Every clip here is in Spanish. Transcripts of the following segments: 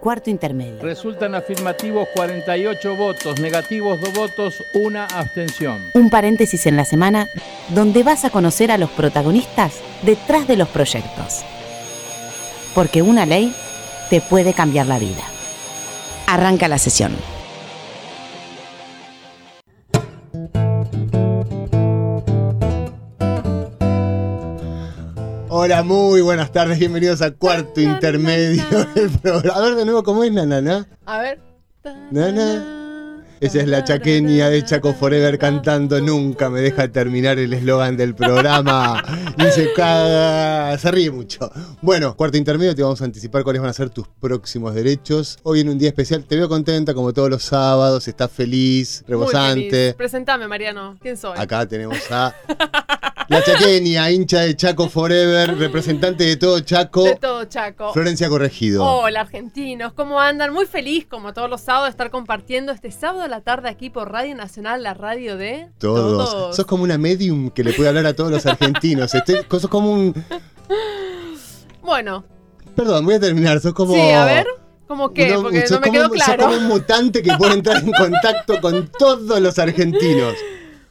Cuarto intermedio. Resultan afirmativos 48 votos, negativos 2 votos, una abstención. Un paréntesis en la semana donde vas a conocer a los protagonistas detrás de los proyectos. Porque una ley te puede cambiar la vida. Arranca la sesión. Hola, muy buenas tardes, bienvenidos a cuarto intermedio del programa. A ver de nuevo cómo es Nana. A ver. Nana. Esa es la chaqueña de Chaco Forever cantando Nunca me deja terminar el eslogan del programa. Y se caga, se ríe mucho. Bueno, cuarto intermedio, te vamos a anticipar cuáles van a ser tus próximos derechos. Hoy en un día especial, te veo contenta como todos los sábados, estás feliz, rebosante. Presentame, Mariano. ¿Quién soy? Acá tenemos a la chaqueña, hincha de Chaco Forever, representante de todo Chaco. De todo Chaco. Florencia Corregido. Hola, argentinos. ¿Cómo andan? Muy feliz, como todos los sábados, de estar compartiendo este sábado de la tarde aquí por Radio Nacional, la radio de todos. Sos como una medium que le puede hablar a todos los argentinos. Estoy, sos como un. Bueno. Perdón, voy a terminar. Sos como. Sí, a ver. ¿Cómo qué? Porque no me quedó claro. Sos como un mutante que puede entrar en contacto con todos los argentinos.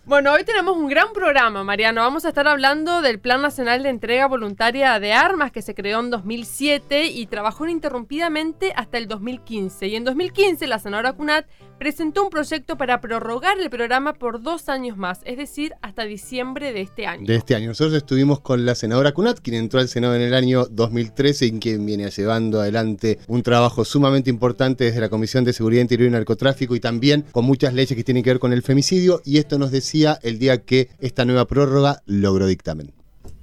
Bueno, hoy tenemos un gran programa, Mariano. Vamos a estar hablando del Plan Nacional de Entrega Voluntaria de Armas que se creó en 2007 y trabajó ininterrumpidamente hasta el 2015. Y en 2015 la senadora Cunat presentó un proyecto para prorrogar el programa por dos años más, es decir, hasta diciembre de este año. De este año. Nosotros estuvimos con la senadora Cunat, quien entró al Senado en el año 2013 y quien viene llevando adelante un trabajo sumamente importante desde la Comisión de Seguridad Interior y Narcotráfico y también con muchas leyes que tienen que ver con el femicidio. Y esto nos decía el día que esta nueva prórroga logró dictamen.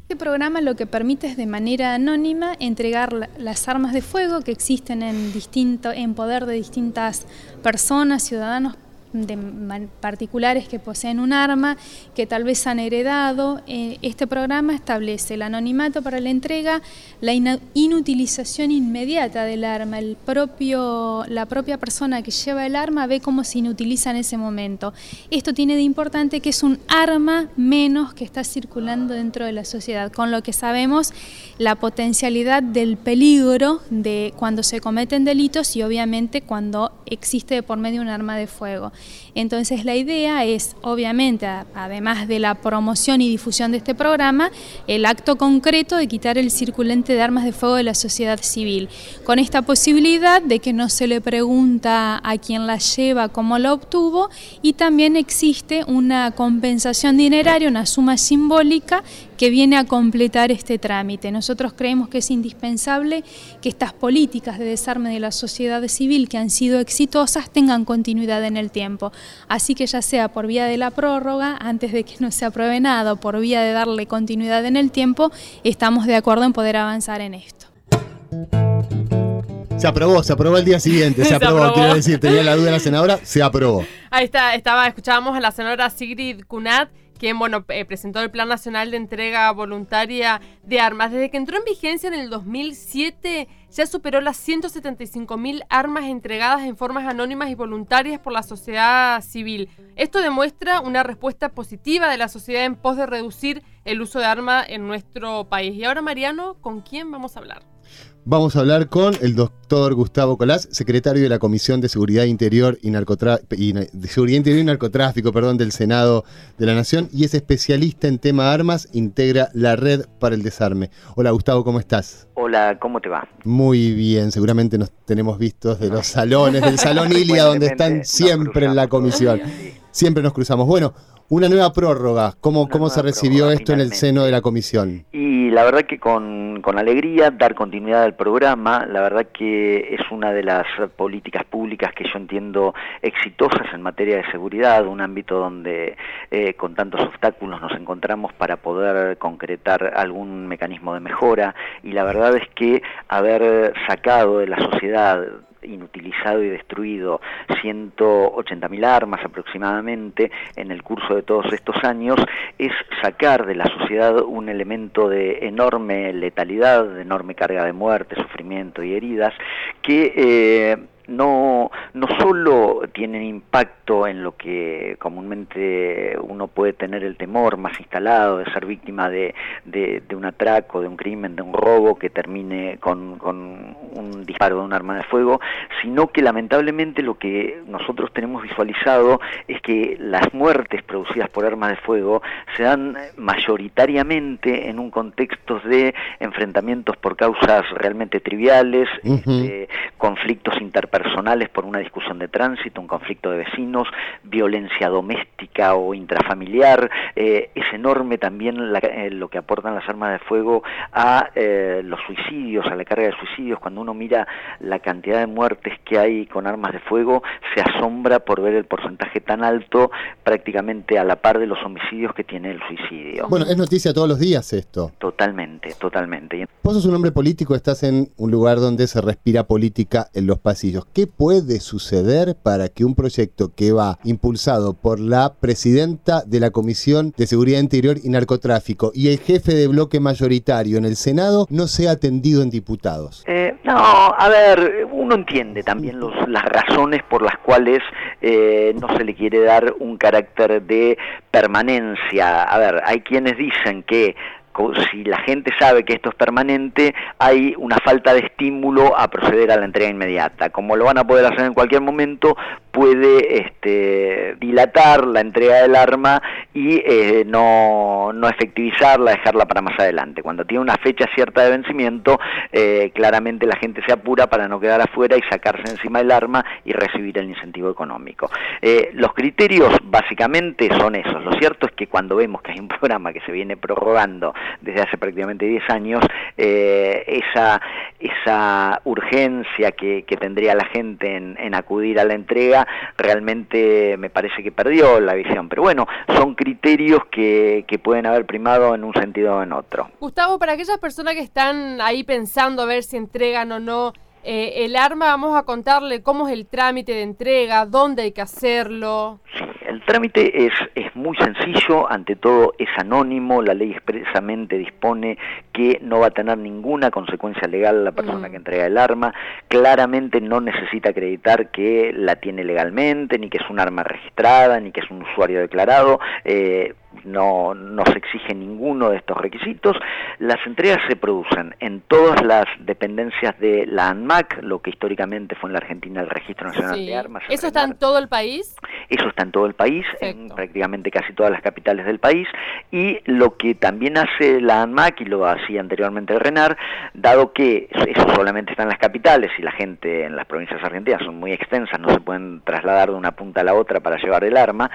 Este programa lo que permite es de manera anónima entregar las armas de fuego que existen en, distinto, en poder de distintas personas, ciudadanos de particulares que poseen un arma, que tal vez han heredado. Eh, este programa establece el anonimato para la entrega, la inutilización inmediata del arma. El propio, la propia persona que lleva el arma ve cómo se inutiliza en ese momento. Esto tiene de importante que es un arma menos que está circulando dentro de la sociedad, con lo que sabemos la potencialidad del peligro de cuando se cometen delitos y obviamente cuando existe por medio un arma de fuego. Entonces la idea es, obviamente, además de la promoción y difusión de este programa, el acto concreto de quitar el circulante de armas de fuego de la sociedad civil, con esta posibilidad de que no se le pregunta a quien la lleva cómo la obtuvo y también existe una compensación dineraria, una suma simbólica que viene a completar este trámite. Nosotros creemos que es indispensable que estas políticas de desarme de la sociedad civil que han sido exitosas tengan continuidad en el tiempo. Así que ya sea por vía de la prórroga, antes de que no se apruebe nada, o por vía de darle continuidad en el tiempo, estamos de acuerdo en poder avanzar en esto. Se aprobó, se aprobó el día siguiente, se, aprobó, quiero decir, tenía la duda la senadora, se aprobó. Ahí está, estaba, escuchábamos a la senadora Sigrid Kunat quien bueno, eh, presentó el Plan Nacional de Entrega Voluntaria de Armas. Desde que entró en vigencia en el 2007 ya superó las 175 mil armas entregadas en formas anónimas y voluntarias por la sociedad civil. Esto demuestra una respuesta positiva de la sociedad en pos de reducir el uso de armas en nuestro país. Y ahora, Mariano, ¿con quién vamos a hablar? Vamos a hablar con el doctor Gustavo Colás, secretario de la Comisión de Seguridad Interior y, de Seguridad Interior y Narcotráfico perdón, del Senado de la Nación y es especialista en tema armas, integra la red para el desarme. Hola Gustavo, ¿cómo estás? Hola, ¿cómo te va? Muy bien, seguramente nos tenemos vistos de los salones, del Salón Ilia, donde están siempre en la comisión. Siempre nos cruzamos. Bueno, una nueva prórroga, ¿cómo, cómo se recibió esto en el seno de la comisión? Y la verdad que con, con, alegría dar continuidad al programa, la verdad que es una de las políticas públicas que yo entiendo exitosas en materia de seguridad, un ámbito donde eh, con tantos obstáculos nos encontramos para poder concretar algún mecanismo de mejora. Y la verdad es que haber sacado de la sociedad inutilizado y destruido 180.000 armas aproximadamente en el curso de todos estos años, es sacar de la sociedad un elemento de enorme letalidad, de enorme carga de muerte, sufrimiento y heridas, que eh, no, no solo tienen impacto en lo que comúnmente uno puede tener el temor más instalado de ser víctima de, de, un atraco, de un crimen, de un robo que termine con, con un disparo de un arma de fuego, sino que lamentablemente lo que nosotros tenemos visualizado es que las muertes producidas por armas de fuego se dan mayoritariamente en un contexto de enfrentamientos por causas realmente triviales, este, conflictos interpersonales por una discusión de tránsito, un conflicto de vecinos, violencia doméstica o intrafamiliar. Eh, es enorme también eh, lo que aportan las armas de fuego a eh, los suicidios, a la carga de suicidios. Cuando uno mira la cantidad de muertes que hay con armas de fuego, se asombra por ver el porcentaje tan alto, prácticamente a la par de los homicidios que tiene el suicidio. Bueno, es noticia todos los días esto. Totalmente, totalmente. Vos sos un hombre político, estás en un lugar donde se respira política en los pasillos. ¿Qué puede suceder para que un proyecto que va impulsado por la presidenta de la Comisión de Seguridad Interior y Narcotráfico y el jefe de bloque mayoritario en el Senado no sea atendido en diputados? Eh, no, a ver, uno entiende también las razones por las cuales eh, no se le quiere dar un carácter de permanencia. A ver, hay quienes dicen que si la gente sabe que esto es permanente, hay una falta de estímulo a proceder a la entrega inmediata. Como lo van a poder hacer en cualquier momento, puede este, dilatar la entrega del arma y eh, no, no, efectivizarla, dejarla para más adelante. Cuando tiene una fecha cierta de vencimiento, eh, claramente la gente se apura para no quedar afuera y sacarse encima del arma y recibir el incentivo económico. Eh, los criterios básicamente son esos. Lo cierto es que cuando vemos que hay un programa que se viene prorrogando desde hace prácticamente 10 años, esa, esa urgencia que, tendría la gente en acudir a la entrega, realmente me parece que perdió la visión. Pero bueno, son criterios que, que pueden haber primado en un sentido o en otro. Gustavo, para aquellas personas que están ahí pensando a ver si entregan o no eh, el arma, vamos a contarle cómo es el trámite de entrega, dónde hay que hacerlo. Sí, el trámite es, es muy sencillo, ante todo es anónimo, la ley expresamente dispone que no va a tener ninguna consecuencia legal la persona mm. que entrega el arma, claramente no necesita acreditar que la tiene legalmente, ni que es un arma registrada, ni que es un usuario declarado, eh, no, no se exige ninguno de estos requisitos. Las entregas se producen en todas las dependencias de la ANMAC, lo que históricamente fue en la Argentina el Registro Nacional de Armas. ¿Eso está en todo el país? Eso está en todo el país, en prácticamente casi todas las capitales del país. Y lo que también hace la ANMAC, y lo hacía anteriormente el RENAR, dado que eso solamente está en las capitales y la gente en las provincias argentinas son muy extensas, no se pueden trasladar de una punta a la otra para llevar el arma,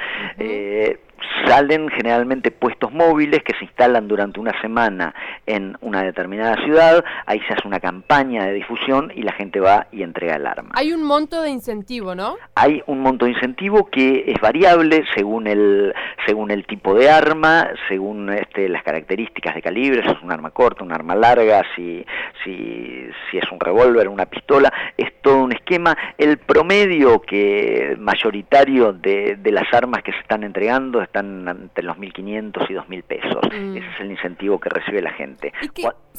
salen generalmente puestos móviles que se instalan durante una semana en una determinada ciudad, ahí se hace una campaña de difusión y la gente va y entrega el arma. Hay un monto de incentivo, ¿no? Hay un monto de incentivo que es variable según el según el tipo de arma, según este, las características de calibre, si es un arma corta, un arma larga, si, si, si es un revólver, una pistola, es todo un esquema. El promedio que mayoritario de, de las armas que se están entregando están entre los 1.500 y 2.000 pesos. Mm. Ese es el incentivo que recibe la gente.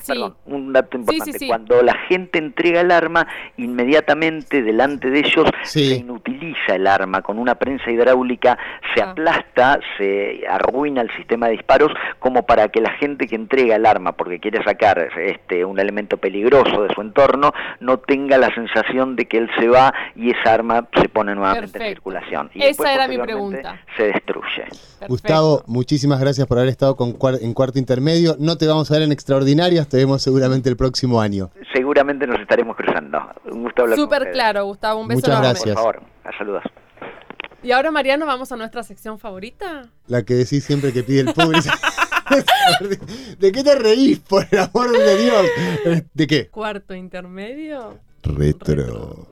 Perdón, un dato importante. Cuando la gente entrega el arma, inmediatamente delante de ellos se inutiliza el arma. Con una prensa hidráulica se ah. aplasta, se arruina el sistema de disparos, como para que la gente que entrega el arma, porque quiere sacar este, un elemento peligroso de su entorno, no tenga la sensación de que él se va y esa arma se pone nuevamente en circulación. Y Esa era mi pregunta. Se destruye. Gustavo, muchísimas gracias por haber estado con en cuarto intermedio. No te vamos a ver en extraordinarias, te vemos seguramente el próximo año. Seguramente nos estaremos cruzando. Un gusto hablar Súper claro, Gustavo. Un beso Muchas gracias. Por favor, saludos. Y ahora, Mariano, vamos a nuestra sección favorita. La que decís siempre que pide el público. ¿De qué te reís, por el amor de Dios? ¿De qué? Cuarto intermedio. Retro.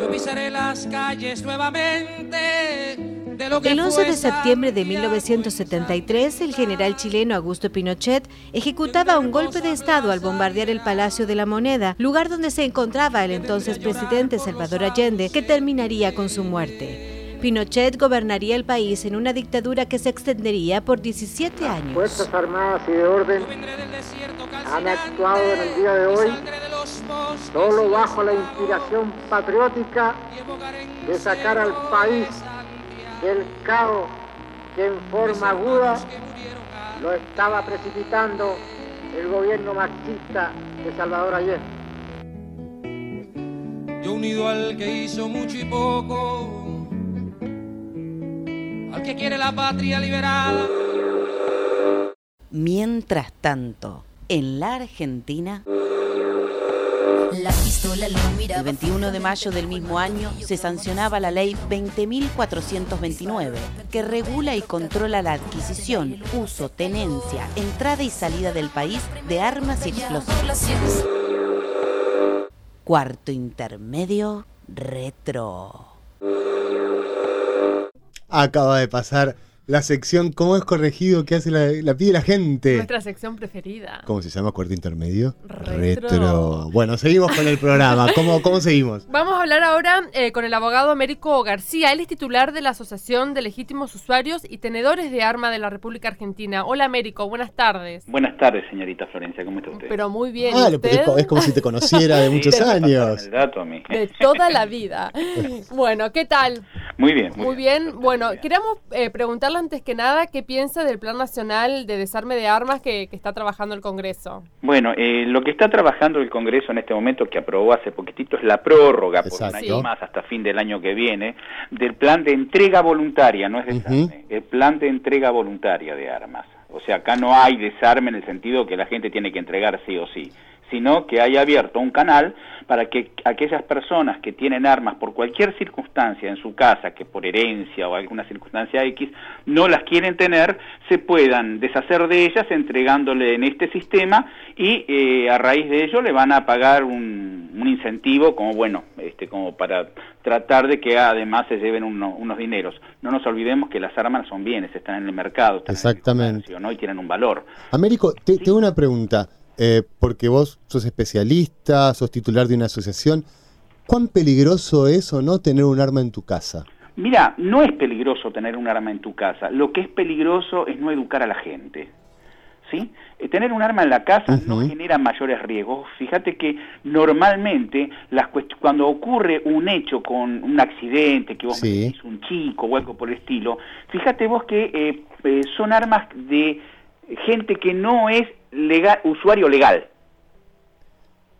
Yo pisaré las calles nuevamente el 11 de septiembre de 1973, el general chileno Augusto Pinochet ejecutaba un golpe de Estado al bombardear el Palacio de la Moneda, lugar donde se encontraba el entonces presidente Salvador Allende, que terminaría con su muerte. Pinochet gobernaría el país en una dictadura que se extendería por 17 años. Fuerzas Armadas y de Orden han actuado en el día de hoy solo bajo la inspiración patriótica de sacar al país del caos que en forma aguda lo estaba precipitando el gobierno marxista de Salvador Allende. Yo unido al que hizo mucho y poco, al que quiere la patria liberada. Mientras tanto, en la Argentina... El 21 de mayo del mismo año se sancionaba la ley 20.429, que regula y controla la adquisición, uso, tenencia, entrada y salida del país de armas y explosivos. Cuarto intermedio, retro. Acaba de pasar la sección ¿Cómo es corregido? que hace la, la pide la gente? Nuestra sección preferida. ¿Cómo se llama? ¿Cuarto intermedio? Retro. Bueno, seguimos con el programa. ¿Cómo, cómo seguimos? Vamos a hablar ahora eh, con el abogado Américo García. Él es titular de la Asociación de Legítimos Usuarios y Tenedores de Arma de la República Argentina. Hola Américo, buenas tardes. Buenas tardes, señorita Florencia, ¿cómo está usted? Pero muy bien. Ah, ¿y lo- es, usted? co- es como si te conociera de Sí, muchos años. El dato a mí. De toda la vida. Bueno, ¿qué tal? Muy bien, muy, Muy bien. Bueno, queríamos eh, preguntarle antes que nada qué piensa del Plan Nacional de Desarme de Armas que, que está trabajando el Congreso. Bueno, eh, lo que está trabajando el Congreso en este momento, que aprobó hace poquitito, es la prórroga por un año más hasta fin del año que viene, del plan de entrega voluntaria, no es desarme, el plan de entrega voluntaria de armas. O sea, acá no hay desarme en el sentido que la gente tiene que entregar sí o sí, sino que hay abierto un canal para que aquellas personas que tienen armas por cualquier circunstancia en su casa, que por herencia o alguna circunstancia X, no las quieren tener, se puedan deshacer de ellas entregándole en este sistema y eh, a raíz de ello le van a pagar un, un incentivo como bueno, este, como para tratar de que además se lleven uno- unos dineros. No nos olvidemos que las armas son bienes, están en el mercado, están Exactamente. en el comercio, ¿no? y tienen un valor. Américo, te, tengo una pregunta. Eh, porque vos sos especialista, sos titular de una asociación. ¿Cuán peligroso es o no tener un arma en tu casa? Mira, no es peligroso tener un arma en tu casa. Lo que es peligroso es no educar a la gente. ¿Sí? Eh, Tener un arma en la casa no genera mayores riesgos. Fíjate que normalmente las cuando ocurre un hecho con un accidente, que vos Sí. metís un chico o algo por el estilo, fíjate vos que eh, eh, son armas de gente que no es legal, usuario legal.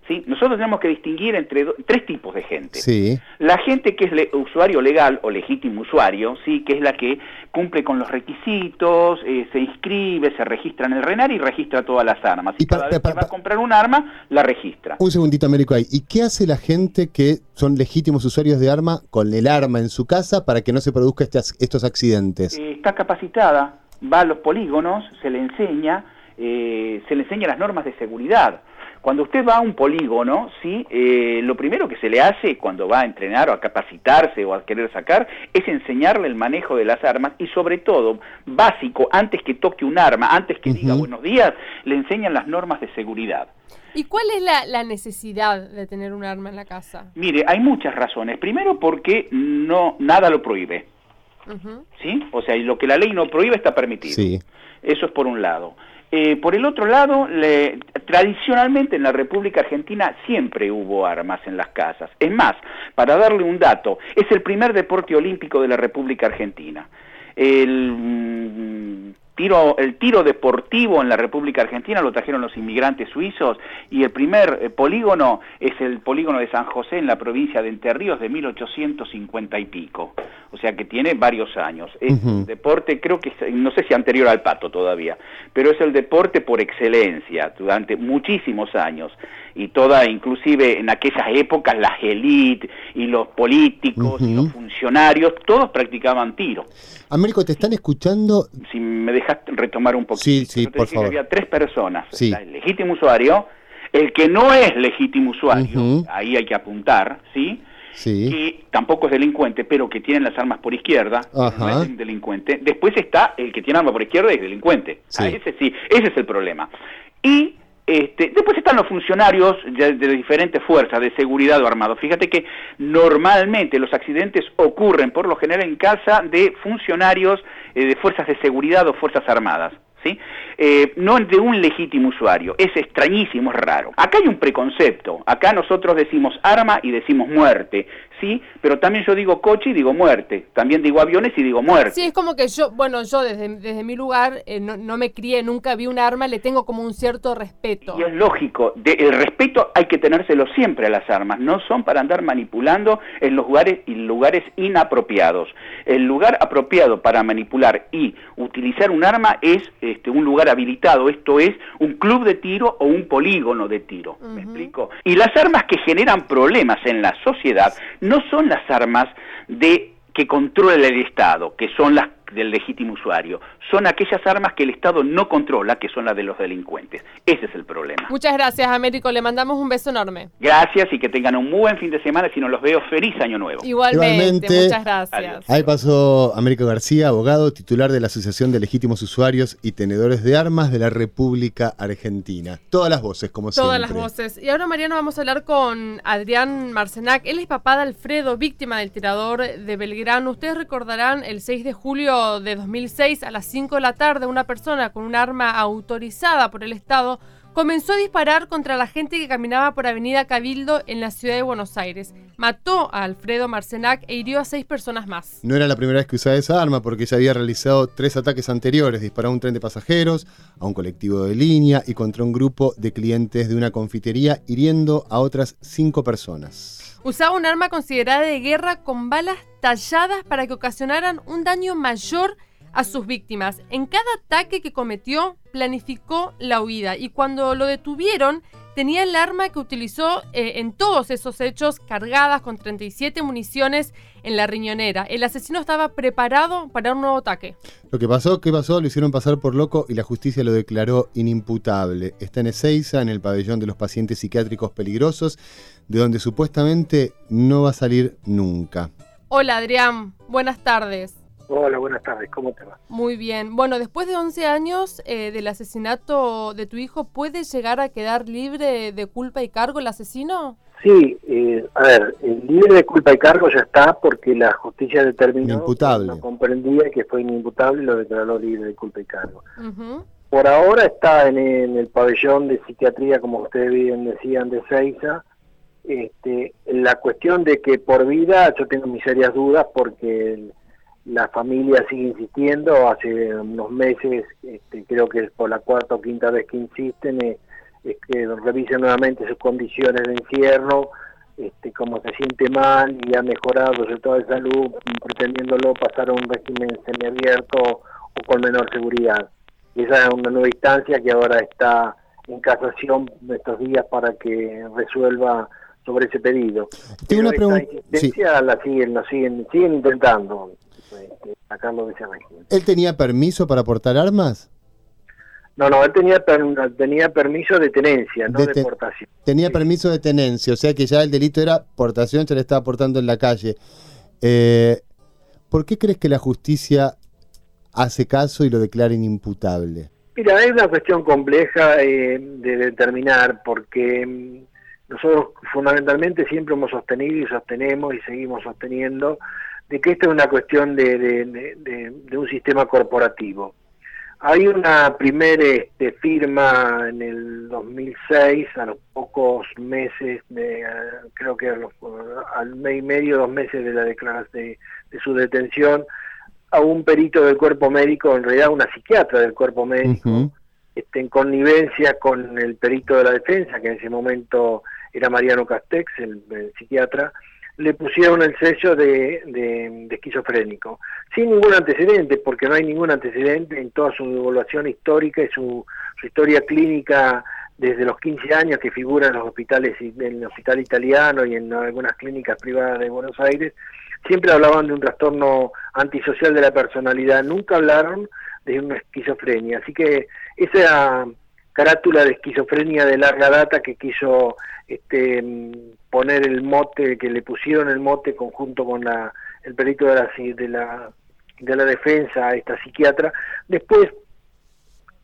¿Sí? Nosotros tenemos que distinguir entre do- tres tipos de gente. Sí. La gente que es le- usuario legal o legítimo usuario, sí, que es la que cumple con los requisitos, eh, se inscribe, se registra en el RENAR y registra todas las armas. Y, cada vez que va a comprar un arma, la registra. Un segundito, Américo, ahí. ¿Y qué hace la gente que son legítimos usuarios de arma con el arma en su casa para que no se produzcan estos accidentes? Eh, está capacitada, va a los polígonos, se le enseña, eh, se le enseña las normas de seguridad. Cuando usted va a un polígono, sí, eh, lo primero que se le hace cuando va a entrenar o a capacitarse o a querer sacar es enseñarle el manejo de las armas y sobre todo, básico, antes que toque un arma, antes que diga buenos días, le enseñan las normas de seguridad. ¿Y cuál es la, la necesidad de tener un arma en la casa? Mire, hay muchas razones. Primero porque no nada lo prohíbe. ¿sí? O sea, y lo que la ley no prohíbe está permitido. Sí. Eso es por un lado. Eh, por el otro lado, tradicionalmente en la República Argentina siempre hubo armas en las casas. Es más, para darle un dato, es el primer deporte olímpico de la República Argentina. Mm, tiro, el tiro deportivo en la República Argentina lo trajeron los inmigrantes suizos y el primer eh, polígono es el polígono de San José en la provincia de Entre Ríos de 1850 y pico. O sea que tiene varios años. Es un deporte, creo que no sé si anterior al pato todavía, pero es el deporte por excelencia durante muchísimos años y toda, inclusive en aquellas épocas, las élites y los políticos y los funcionarios, todos practicaban tiro. Américo, te están escuchando. Si me dejas retomar un poquito. Sí, sí, Yo te por dije que favor. había tres personas. Sí. El legítimo usuario, el que no es legítimo usuario, ahí hay que apuntar, ¿sí? Sí. que tampoco es delincuente, pero que tiene las armas por izquierda, no es un delincuente. Después está el que tiene arma por izquierda y es delincuente. Sí. Ese sí, ese es el problema. Y este, después están los funcionarios de, diferentes fuerzas de seguridad o armados. Fíjate que normalmente los accidentes ocurren por lo general en casa de funcionarios eh, de fuerzas de seguridad o fuerzas armadas. ¿Sí? eh, no de un legítimo usuario. Es extrañísimo, es raro. Acá hay un preconcepto. Acá nosotros decimos arma y decimos muerte sí, pero también yo digo coche y digo muerte, también digo aviones y digo muerte. Sí, es como que yo, bueno, yo desde, desde mi lugar eh, no, me crié, nunca vi un arma, le tengo como un cierto respeto. Y es lógico, el respeto hay que tenérselo siempre a las armas, no son para andar manipulando en los lugares, lugares inapropiados. El lugar apropiado para manipular y utilizar un arma es este, un lugar habilitado, esto es un club de tiro o un polígono de tiro, ¿me explico? Y las armas que generan problemas en la sociedad no son las armas de que controla el Estado, que son las del legítimo usuario, son aquellas armas que el Estado no controla, que son las de los delincuentes. Ese es el problema. Muchas gracias, Américo. Le mandamos un beso enorme. Gracias y que tengan un muy buen fin de semana. Si no los veo, feliz año nuevo. Igualmente, muchas gracias. Ahí pasó Américo García, abogado, titular de la Asociación de Legítimos Usuarios y Tenedores de Armas de la República Argentina. Todas las voces, como siempre. Todas las voces. Y ahora, Mariano, vamos a hablar con Adrián Marcenac. Él es papá de Alfredo, víctima del tirador de Belgrano. Ustedes recordarán el 6 de julio de 2006 a las 5 de la tarde una persona con un arma autorizada por el Estado comenzó a disparar contra la gente que caminaba por Avenida Cabildo en la ciudad de Buenos Aires. Mató a Alfredo Marcenac e hirió a seis personas más. No era la primera vez que usaba esa arma porque ya había realizado tres ataques anteriores. Disparó a un tren de pasajeros, a un colectivo de línea y contra un grupo de clientes de una confitería, hiriendo a otras cinco personas. Usaba un arma considerada de guerra con balas talladas para que ocasionaran un daño mayor a sus víctimas. En cada ataque que cometió, planificó la huida y cuando lo detuvieron, tenía el arma que utilizó eh, en todos esos hechos, cargadas con 37 municiones en la riñonera. El asesino estaba preparado para un nuevo ataque. Lo que pasó, ¿qué pasó? Lo hicieron pasar por loco y la justicia lo declaró inimputable. Está en Ezeiza, en el pabellón de los pacientes psiquiátricos peligrosos, de donde supuestamente no va a salir nunca. Hola Adrián, buenas tardes. Hola, buenas tardes, ¿cómo te va? Muy bien. Bueno, después de 11 años eh, del asesinato de tu hijo, ¿puede llegar a quedar libre de culpa y cargo el asesino? Sí, eh, a ver, el libre de culpa y cargo ya está porque la justicia determinó Inimputable. no comprendía que fue inimputable y lo declaró libre de culpa y cargo. Por ahora está en, el pabellón de psiquiatría, como ustedes bien decían, de Seiza. Este, la cuestión de que por vida yo tengo mis serias dudas porque... El, la familia sigue insistiendo, hace unos meses, este, creo que es por la cuarta o quinta vez que insisten, eh, es que revisen nuevamente sus condiciones de encierro, este, cómo se siente mal y ha mejorado su todo de salud, pretendiéndolo pasar a un régimen semiabierto o con menor seguridad. Y esa es una nueva instancia que ahora está en casación estos días para que resuelva sobre ese pedido. Tengo una pregunta. la siguen, la siguen, siguen intentando. De ese régimen. ¿Él tenía permiso para portar armas? No, no, él tenía, tenía permiso de tenencia, no de, portación. Tenía permiso de tenencia, o sea que ya el delito era portación, se le estaba portando en la calle. Eh, ¿Por qué crees que la justicia hace caso y lo declara inimputable? Mira, es una cuestión compleja eh, de determinar, porque mm, nosotros fundamentalmente siempre hemos sostenido y sostenemos y seguimos sosteniendo de que esta es una cuestión de, un sistema corporativo. Hay una primera este, firma en el 2006, a los pocos meses, de, creo que al mes y medio, dos meses de la declaración de, su detención, a un perito del cuerpo médico, en realidad una psiquiatra del cuerpo médico, este, en connivencia con el perito de la defensa, que en ese momento era Mariano Castex, el psiquiatra, le pusieron el sello de, esquizofrénico, sin ningún antecedente, porque no hay ningún antecedente en toda su evaluación histórica y su, historia clínica desde los 15 años que figura en los hospitales, en el hospital italiano y en algunas clínicas privadas de Buenos Aires, siempre hablaban de un trastorno antisocial de la personalidad, nunca hablaron de una esquizofrenia. Así que esa carátula de esquizofrenia de larga data que quiso este, poner el mote, que le pusieron el mote conjunto con la, el perito de la, de la, de la defensa a esta psiquiatra. Después,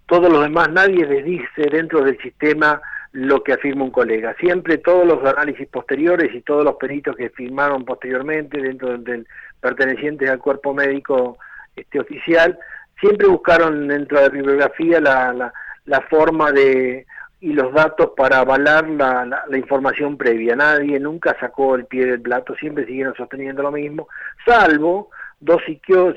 todos los demás, nadie les dice dentro del sistema lo que afirma un colega. Siempre todos los análisis posteriores y todos los peritos que firmaron posteriormente dentro del, pertenecientes al cuerpo médico este oficial siempre buscaron dentro de la bibliografía la, la, forma de y los datos para avalar la, la, información previa. Nadie nunca sacó el pie del plato, siempre siguieron sosteniendo lo mismo, salvo dos,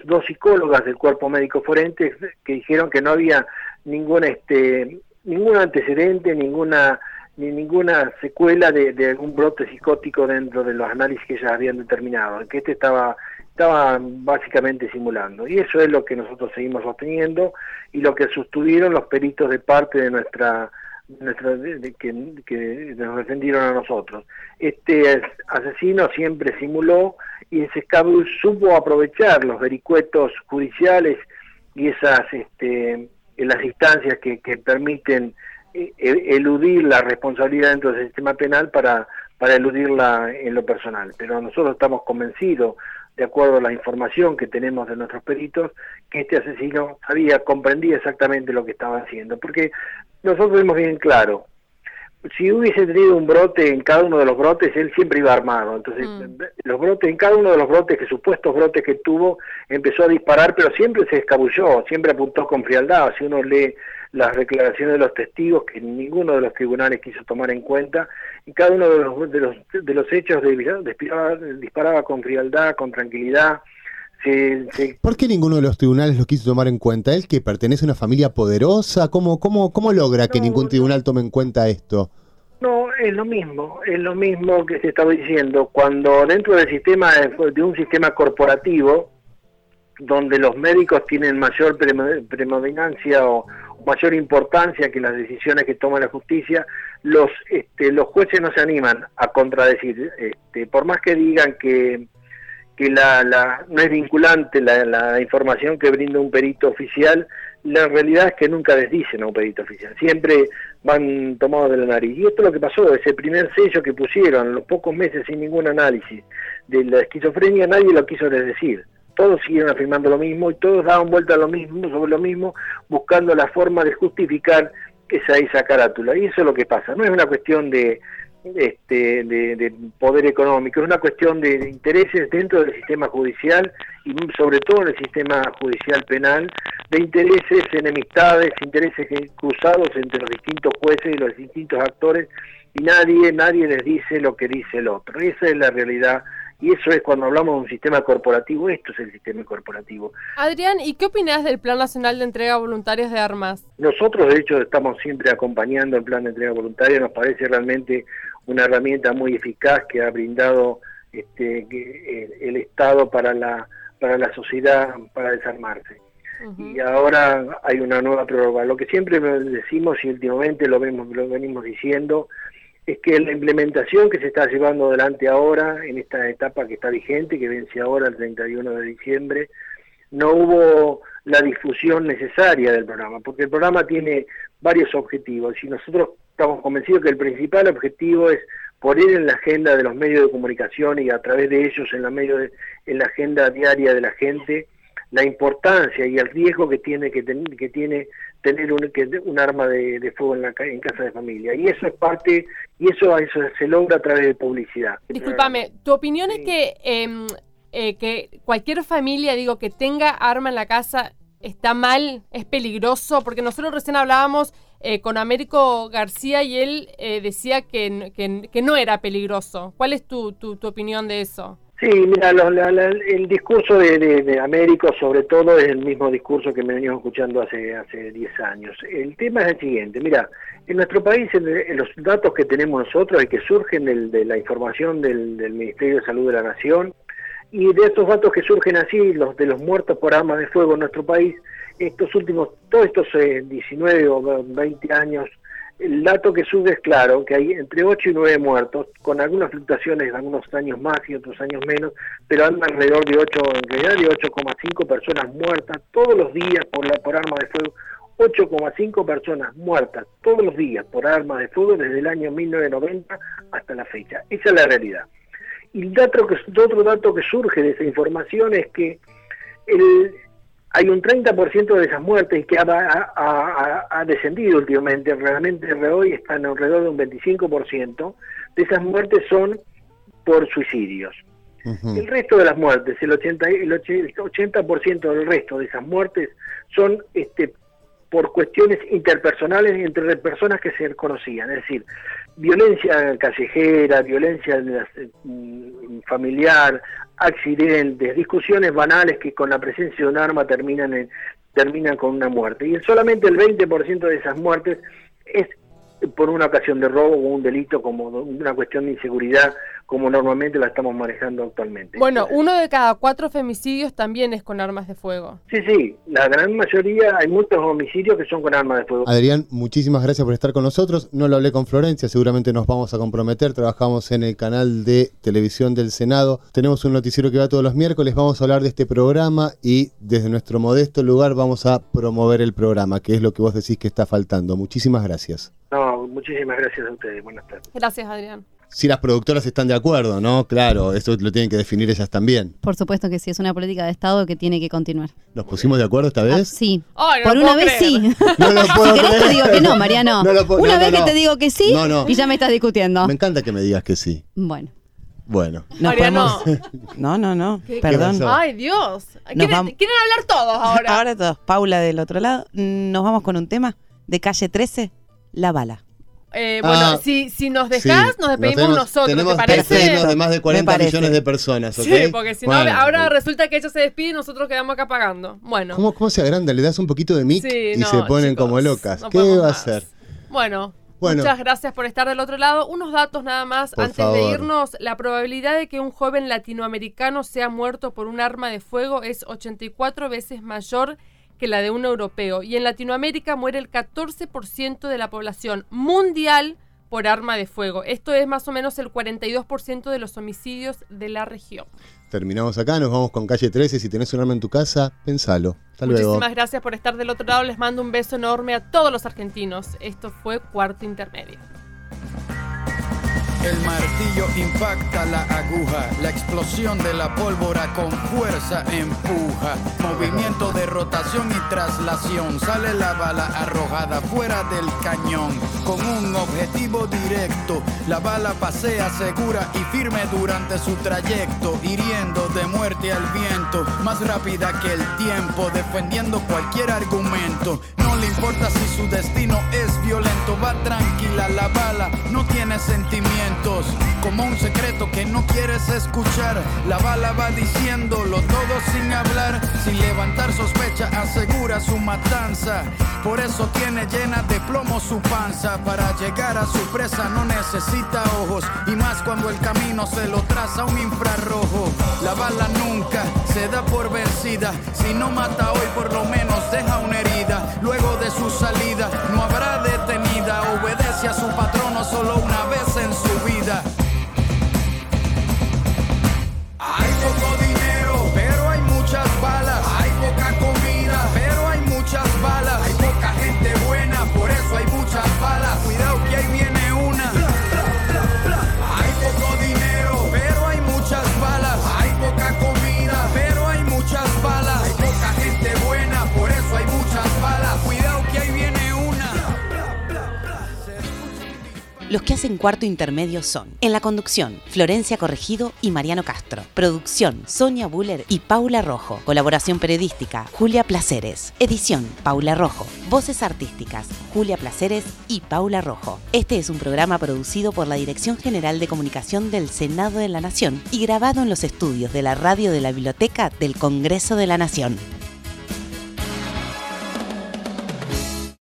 dos psicólogas del cuerpo médico forense que dijeron que no había ningún, este, ningún antecedente, ninguna ni ninguna secuela de, de, algún brote psicótico dentro de los análisis que ellas habían determinado, que este estaba estaba básicamente simulando. Y eso es lo que nosotros seguimos sosteniendo y lo que sostuvieron los peritos de parte de nuestra, nuestra que, nos defendieron a nosotros. Este asesino siempre simuló y ese Scabul supo aprovechar los vericuetos judiciales y esas este, las instancias que, que permiten eh, eludir la responsabilidad dentro del sistema penal para, para eludirla en lo personal. Pero nosotros estamos convencidos de acuerdo a la información que tenemos de nuestros peritos, que este asesino sabía, comprendía exactamente lo que estaba haciendo. Porque nosotros vemos bien claro, si hubiese tenido un brote en cada uno de los brotes, él siempre iba armado. Entonces, mm. los brotes, en cada uno de los brotes, que supuestos brotes que tuvo, empezó a disparar, pero siempre se escabulló, siempre apuntó con frialdad. Si uno lee las declaraciones de los testigos que ninguno de los tribunales quiso tomar en cuenta y cada uno de los, de los, de los hechos disparaba, disparaba con frialdad, con tranquilidad. ¿Por qué ninguno de los tribunales lo quiso tomar en cuenta? ¿Él que pertenece a una familia poderosa? ¿Cómo, cómo, cómo logra que ningún tribunal tome en cuenta esto? No, es lo mismo, es lo mismo que se estaba diciendo. Cuando dentro del sistema, de un sistema corporativo, donde los médicos tienen mayor predominancia o, mayor importancia que las decisiones que toma la justicia, los este, los jueces no se animan a contradecir, este, por más que digan que, que la, la, no es vinculante la, la, información que brinda un perito oficial, la realidad es que nunca les dicen a un perito oficial, siempre van tomados de la nariz. Y esto es lo que pasó, ese primer sello que pusieron, los pocos meses sin ningún análisis de la esquizofrenia, nadie lo quiso decir todos siguieron afirmando lo mismo y todos daban vuelta a lo mismo, sobre lo mismo, buscando la forma de justificar esa, esa carátula. Y eso es lo que pasa. No es una cuestión de, este, de, poder económico, es una cuestión de, intereses dentro del sistema judicial y sobre todo en el sistema judicial penal, de intereses, enemistades, intereses cruzados entre los distintos jueces y los distintos actores y nadie, nadie les dice lo que dice el otro. Esa es la realidad y eso es cuando hablamos de un sistema corporativo, esto es el sistema corporativo. Adrián, ¿y qué opinas del Plan Nacional de Entrega Voluntarias de Armas? Nosotros, de hecho, estamos siempre acompañando el Plan de Entrega Voluntaria, nos parece realmente una herramienta muy eficaz que ha brindado este, el, Estado para la, para la sociedad, para desarmarse. Y ahora hay una nueva prórroga. Lo que siempre decimos y últimamente lo, vemos, lo venimos diciendo es que la implementación que se está llevando adelante ahora, en esta etapa que está vigente, que vence ahora el 31 de diciembre, no hubo la difusión necesaria del programa, porque el programa tiene varios objetivos y nosotros estamos convencidos que el principal objetivo es poner en la agenda de los medios de comunicación y a través de ellos en la, medio en la agenda diaria de la gente la importancia y el riesgo que tiene que, que tiene tener un, que, un arma de, fuego en, la, en casa de familia. Y eso es parte, y eso, eso se logra a través de publicidad. Disculpame, ¿tu opinión es que, em, eh, que cualquier familia, digo, que tenga arma en la casa está mal, es peligroso? Porque nosotros recién hablábamos eh, con Américo García y él eh, decía que, que, que, no era peligroso. ¿Cuál es tu, tu, tu opinión de eso? Sí, mira, el discurso de, de, Américo sobre todo es el mismo discurso que me venimos escuchando hace hace 10 años. El tema es el siguiente, mira, en nuestro país en, los datos que tenemos nosotros y que surgen de la información del, del, Ministerio de Salud de la Nación y de estos datos que surgen así, los de los muertos por armas de fuego en nuestro país, estos últimos, todos estos 19 eh, o 20 años el dato que sube es claro, que hay entre 8 y 9 muertos, con algunas fluctuaciones, algunos años más y otros años menos, pero andan alrededor de 8, en realidad de 8,5 personas muertas todos los días por, la, por arma de fuego. 8,5 personas muertas todos los días por arma de fuego desde el año 1990 hasta la fecha. Esa es la realidad. Y el otro dato que surge de esa información es que el, hay un 30% de esas muertes que ha, descendido últimamente, realmente hoy están alrededor de un 25%, de esas muertes son por suicidios. El resto de las muertes, el 80, el 80% del resto de esas muertes son este, por cuestiones interpersonales entre personas que se conocían, es decir, violencia callejera, violencia mm, familiar, accidentes, discusiones banales que con la presencia de un arma terminan en, terminan con una muerte. Y solamente el 20% de esas muertes es por una ocasión de robo o un delito como una cuestión de inseguridad como normalmente la estamos manejando actualmente. Bueno, uno de cada cuatro femicidios también es con armas de fuego. Sí, sí, la gran mayoría, hay muchos homicidios que son con armas de fuego. Adrián, muchísimas gracias por estar con nosotros. No lo hablé con Florencia, seguramente nos vamos a comprometer. Trabajamos en el canal de televisión del Senado. Tenemos un noticiero que va todos los miércoles. Vamos a hablar de este programa y desde nuestro modesto lugar vamos a promover el programa, que es lo que vos decís que está faltando. Muchísimas gracias. No, muchísimas gracias a ustedes. Buenas tardes. Gracias, Adrián si las productoras están de acuerdo, ¿no? Claro, eso lo tienen que definir ellas también. Por supuesto que sí, es una política de Estado que tiene que continuar. ¿Nos pusimos de acuerdo esta vez? Ah, sí. Por una vez sí. No lo puedo si querés te digo que no, Mariano. una vez que te digo que sí y ya me estás discutiendo. Me encanta que me digas que sí. Bueno. Bueno. Mariano. No, no, no. Perdón. Ay, Dios. ¿Quieren, hablar todos ahora? Ahora todos. Paula del otro lado. Nos vamos con un tema de calle 13, La Bala. Eh, bueno, ah, si, si nos dejás, nos despedimos nosotros, tenemos ¿te parece? de más de 40 millones de personas, ¿ok? Sí, porque si no, ahora resulta que ellos se despiden y nosotros quedamos acá pagando. Bueno. ¿Cómo, cómo se agranda? Le das un poquito de mic y se ponen como locas. ¿Qué va a hacer? Bueno, Muchas gracias por estar del otro lado. Unos datos nada más antes de irnos. La probabilidad de que un joven latinoamericano sea muerto por un arma de fuego es 84 veces mayor que la de un europeo. Y en Latinoamérica muere el 14% de la población mundial por arma de fuego. Esto es más o menos el 42% de los homicidios de la región. Terminamos acá, nos vamos con calle 13. Si tenés un arma en tu casa, pensalo. Hasta Muchísimas gracias por estar del otro lado. Les mando un beso enorme a todos los argentinos. Esto fue Cuarto Intermedio. El martillo impacta la aguja, la explosión de la pólvora con fuerza empuja. Movimiento de rotación y traslación, sale la bala arrojada fuera del cañón. Con un objetivo directo, la bala pasea segura y firme durante su trayecto, hiriendo de muerte al viento, más rápida que el tiempo, defendiendo cualquier argumento. No le importa si su destino es violento, va tranquila la bala, no tiene sentimiento como un secreto que no quieres escuchar. La bala va diciéndolo todo sin hablar, sin levantar sospecha, asegura su matanza. Por eso tiene llena de plomo su panza. Para llegar a su presa no necesita ojos, y más cuando el camino se lo traza un infrarrojo. La bala nunca se da por vencida, si no mata hoy por lo menos deja una herida. Luego de su salida no habrá detenida, obedece a su patrono solo una vez en su vida. Los que hacen cuarto intermedio son, en la conducción, Florencia Corregido y Mariano Castro. Producción, Sonia Buller y Paula Rojo. Colaboración periodística, Julia Placeres. Edición, Paula Rojo. Voces artísticas, Julia Placeres y Paula Rojo. Este es un programa producido por la Dirección General de Comunicación del Senado de la Nación y grabado en los estudios de la radio de la Biblioteca del Congreso de la Nación.